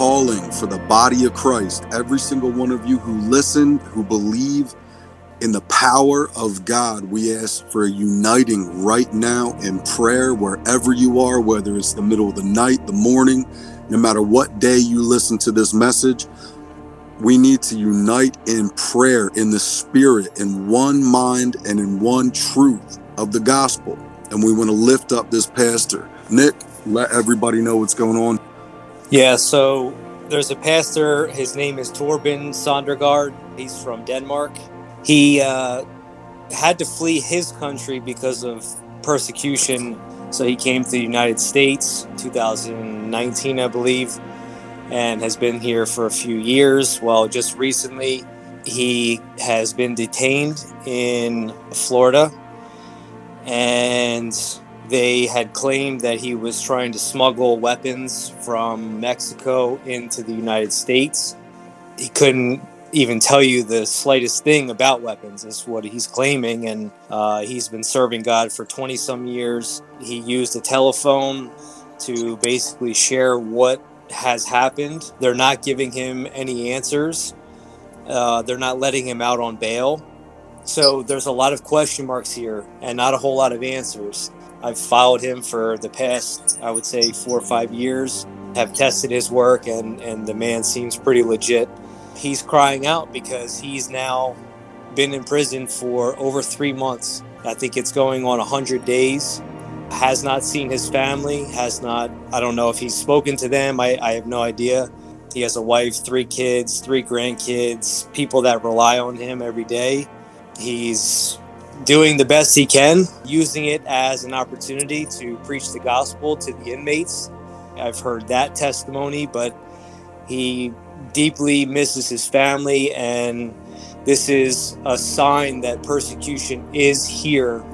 calling for the body of Christ. Every single one of you who listen, who believe in the power of God, we ask for uniting right now in prayer, wherever you are, whether it's the middle of the night, the morning, no matter what day you listen to this message. We need to unite in prayer, in the spirit, in one mind, and in one truth of the gospel. And we want to lift up this pastor. Nick, let everybody know what's going on. Yeah, so there's a pastor. His name is Torben Sondergaard. He's from Denmark. He uh, had to flee his country because of persecution. So he came to the United States 2019, I believe, and has been here for a few years. Well, just recently, he has been detained in Florida and they had claimed that he was trying to smuggle weapons from Mexico into the United States. He couldn't even tell you the slightest thing about weapons, is what he's claiming. And uh, he's been serving God for 20 some years. He used a telephone to basically share what has happened. They're not giving him any answers, uh, they're not letting him out on bail. So there's a lot of question marks here and not a whole lot of answers. I've followed him for the past, I would say, four or five years, have tested his work, and, and the man seems pretty legit. He's crying out because he's now been in prison for over three months. I think it's going on 100 days. Has not seen his family, has not, I don't know if he's spoken to them. I, I have no idea. He has a wife, three kids, three grandkids, people that rely on him every day. He's doing the best he can, using it as an opportunity to preach the gospel to the inmates. I've heard that testimony, but he deeply misses his family, and this is a sign that persecution is here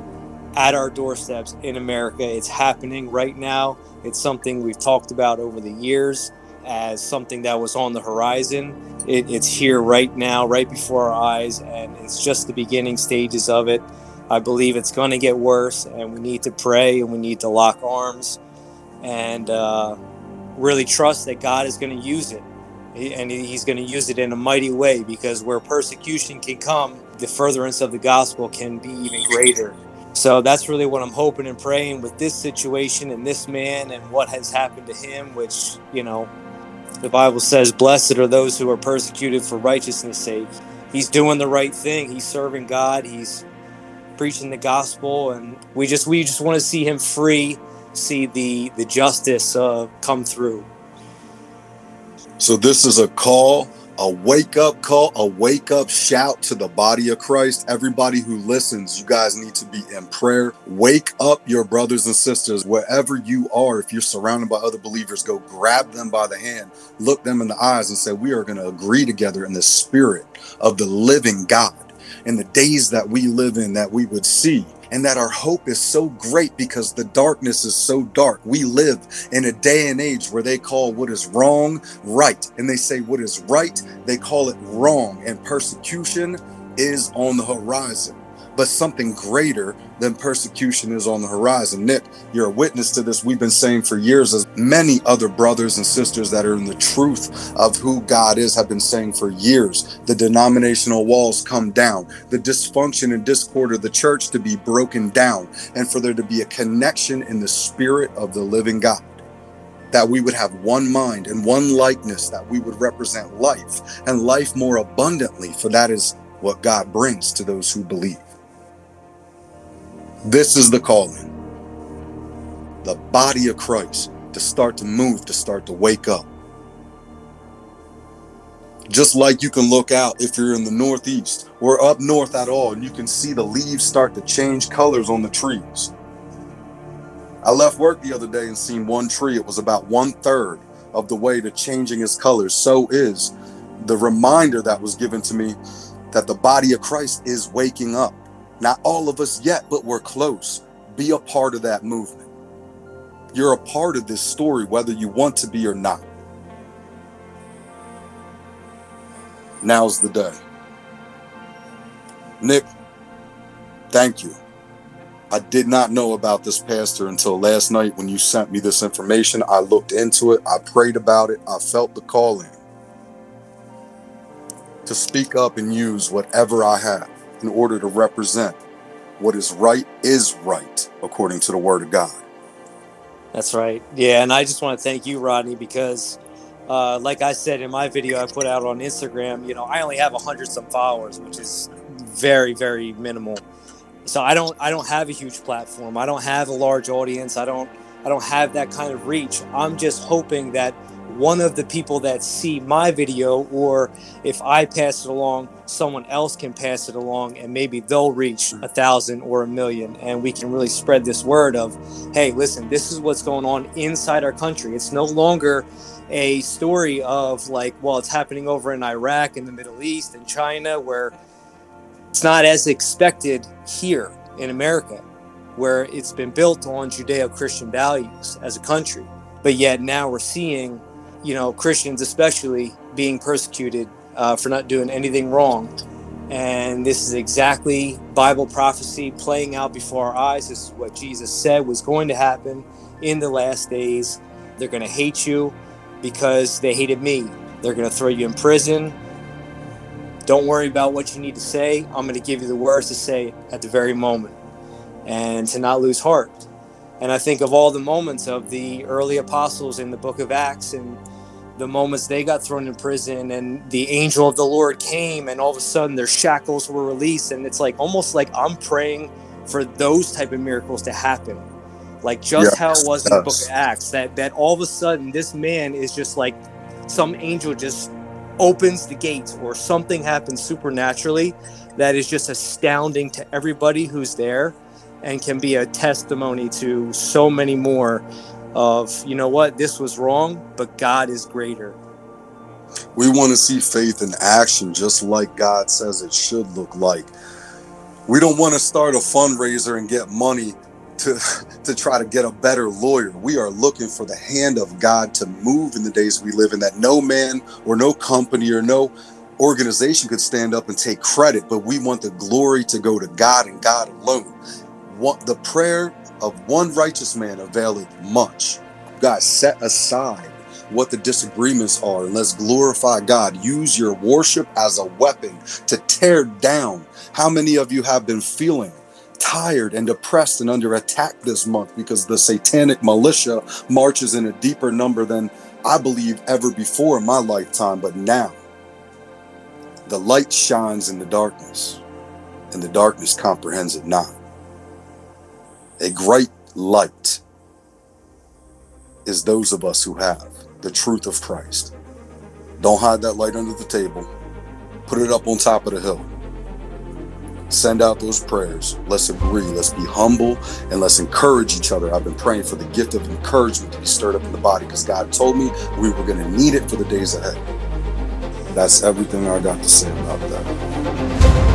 at our doorsteps in America. It's happening right now. It's something we've talked about over the years as something that was on the horizon. It, it's here right now, right before our eyes, and it's just the beginning stages of it. I believe it's going to get worse, and we need to pray and we need to lock arms and uh, really trust that God is going to use it. And He's going to use it in a mighty way because where persecution can come, the furtherance of the gospel can be even greater. So that's really what I'm hoping and praying with this situation and this man and what has happened to him, which, you know, the Bible says, Blessed are those who are persecuted for righteousness' sake. He's doing the right thing. He's serving God. He's preaching the gospel, and we just we just want to see him free, see the the justice uh, come through. So this is a call a wake up call, a wake up shout to the body of Christ. Everybody who listens, you guys need to be in prayer. Wake up your brothers and sisters wherever you are. If you're surrounded by other believers, go grab them by the hand, look them in the eyes, and say, We are going to agree together in the spirit of the living God. In the days that we live in, that we would see and that our hope is so great because the darkness is so dark. We live in a day and age where they call what is wrong right, and they say what is right, they call it wrong, and persecution is on the horizon but something greater than persecution is on the horizon. Nick, you're a witness to this. We've been saying for years, as many other brothers and sisters that are in the truth of who God is have been saying for years. The denominational walls come down, the dysfunction and discord of the church to be broken down, and for there to be a connection in the spirit of the living God that we would have one mind and one likeness, that we would represent life and life more abundantly, for that is what God brings to those who believe. This is the calling. The body of Christ to start to move, to start to wake up. Just like you can look out if you're in the Northeast or up north at all, and you can see the leaves start to change colors on the trees. I left work the other day and seen one tree. It was about one third of the way to changing its colors. So is the reminder that was given to me that the body of Christ is waking up. Not all of us yet, but we're close. Be a part of that movement. You're a part of this story, whether you want to be or not. Now's the day. Nick, thank you. I did not know about this pastor until last night when you sent me this information. I looked into it, I prayed about it, I felt the calling to speak up and use whatever I have in order to represent what is right is right according to the word of God. That's right. Yeah, and I just want to thank you, Rodney, because uh, like I said in my video I put out on Instagram, you know, I only have a hundred some followers, which is very, very minimal. So I don't I don't have a huge platform. I don't have a large audience. I don't I don't have that kind of reach. I'm just hoping that one of the people that see my video or if I pass it along, someone else can pass it along and maybe they'll reach hmm. a thousand or a million and we can really spread this word of, hey, listen, this is what's going on inside our country. It's no longer a story of like, well, it's happening over in Iraq, in the Middle East, in China, where it's not as expected here in America, where it's been built on Judeo Christian values as a country. But yet now we're seeing, you know, Christians especially being persecuted uh, for not doing anything wrong. And this is exactly Bible prophecy playing out before our eyes. This is what Jesus said was going to happen in the last days. They're going to hate you because they hated me. They're going to throw you in prison. Don't worry about what you need to say. I'm going to give you the words to say at the very moment and to not lose heart. And I think of all the moments of the early apostles in the book of Acts and the moments they got thrown in prison and the angel of the Lord came and all of a sudden their shackles were released. And it's like almost like I'm praying for those type of miracles to happen. Like just how it was in the book of Acts, that that all of a sudden this man is just like some angel just opens the gates or something happens supernaturally that is just astounding to everybody who's there and can be a testimony to so many more of you know what this was wrong but god is greater we want to see faith in action just like god says it should look like we don't want to start a fundraiser and get money to to try to get a better lawyer. We are looking for the hand of God to move in the days we live in that no man or no company or no organization could stand up and take credit, but we want the glory to go to God and God alone. What the prayer of one righteous man availeth much. God set aside what the disagreements are and let's glorify God. Use your worship as a weapon to tear down. How many of you have been feeling tired and depressed and under attack this month because the satanic militia marches in a deeper number than I believe ever before in my lifetime. But now, the light shines in the darkness, and the darkness comprehends it not. A great light is those of us who have the truth of Christ. Don't hide that light under the table. Put it up on top of the hill send out those prayers. Let's agree. Let's be humble and let's encourage each other. I've been praying for the gift of encouragement to be stirred up in the body because God told me we were going to need it for the days ahead. That's everything I got to say about that.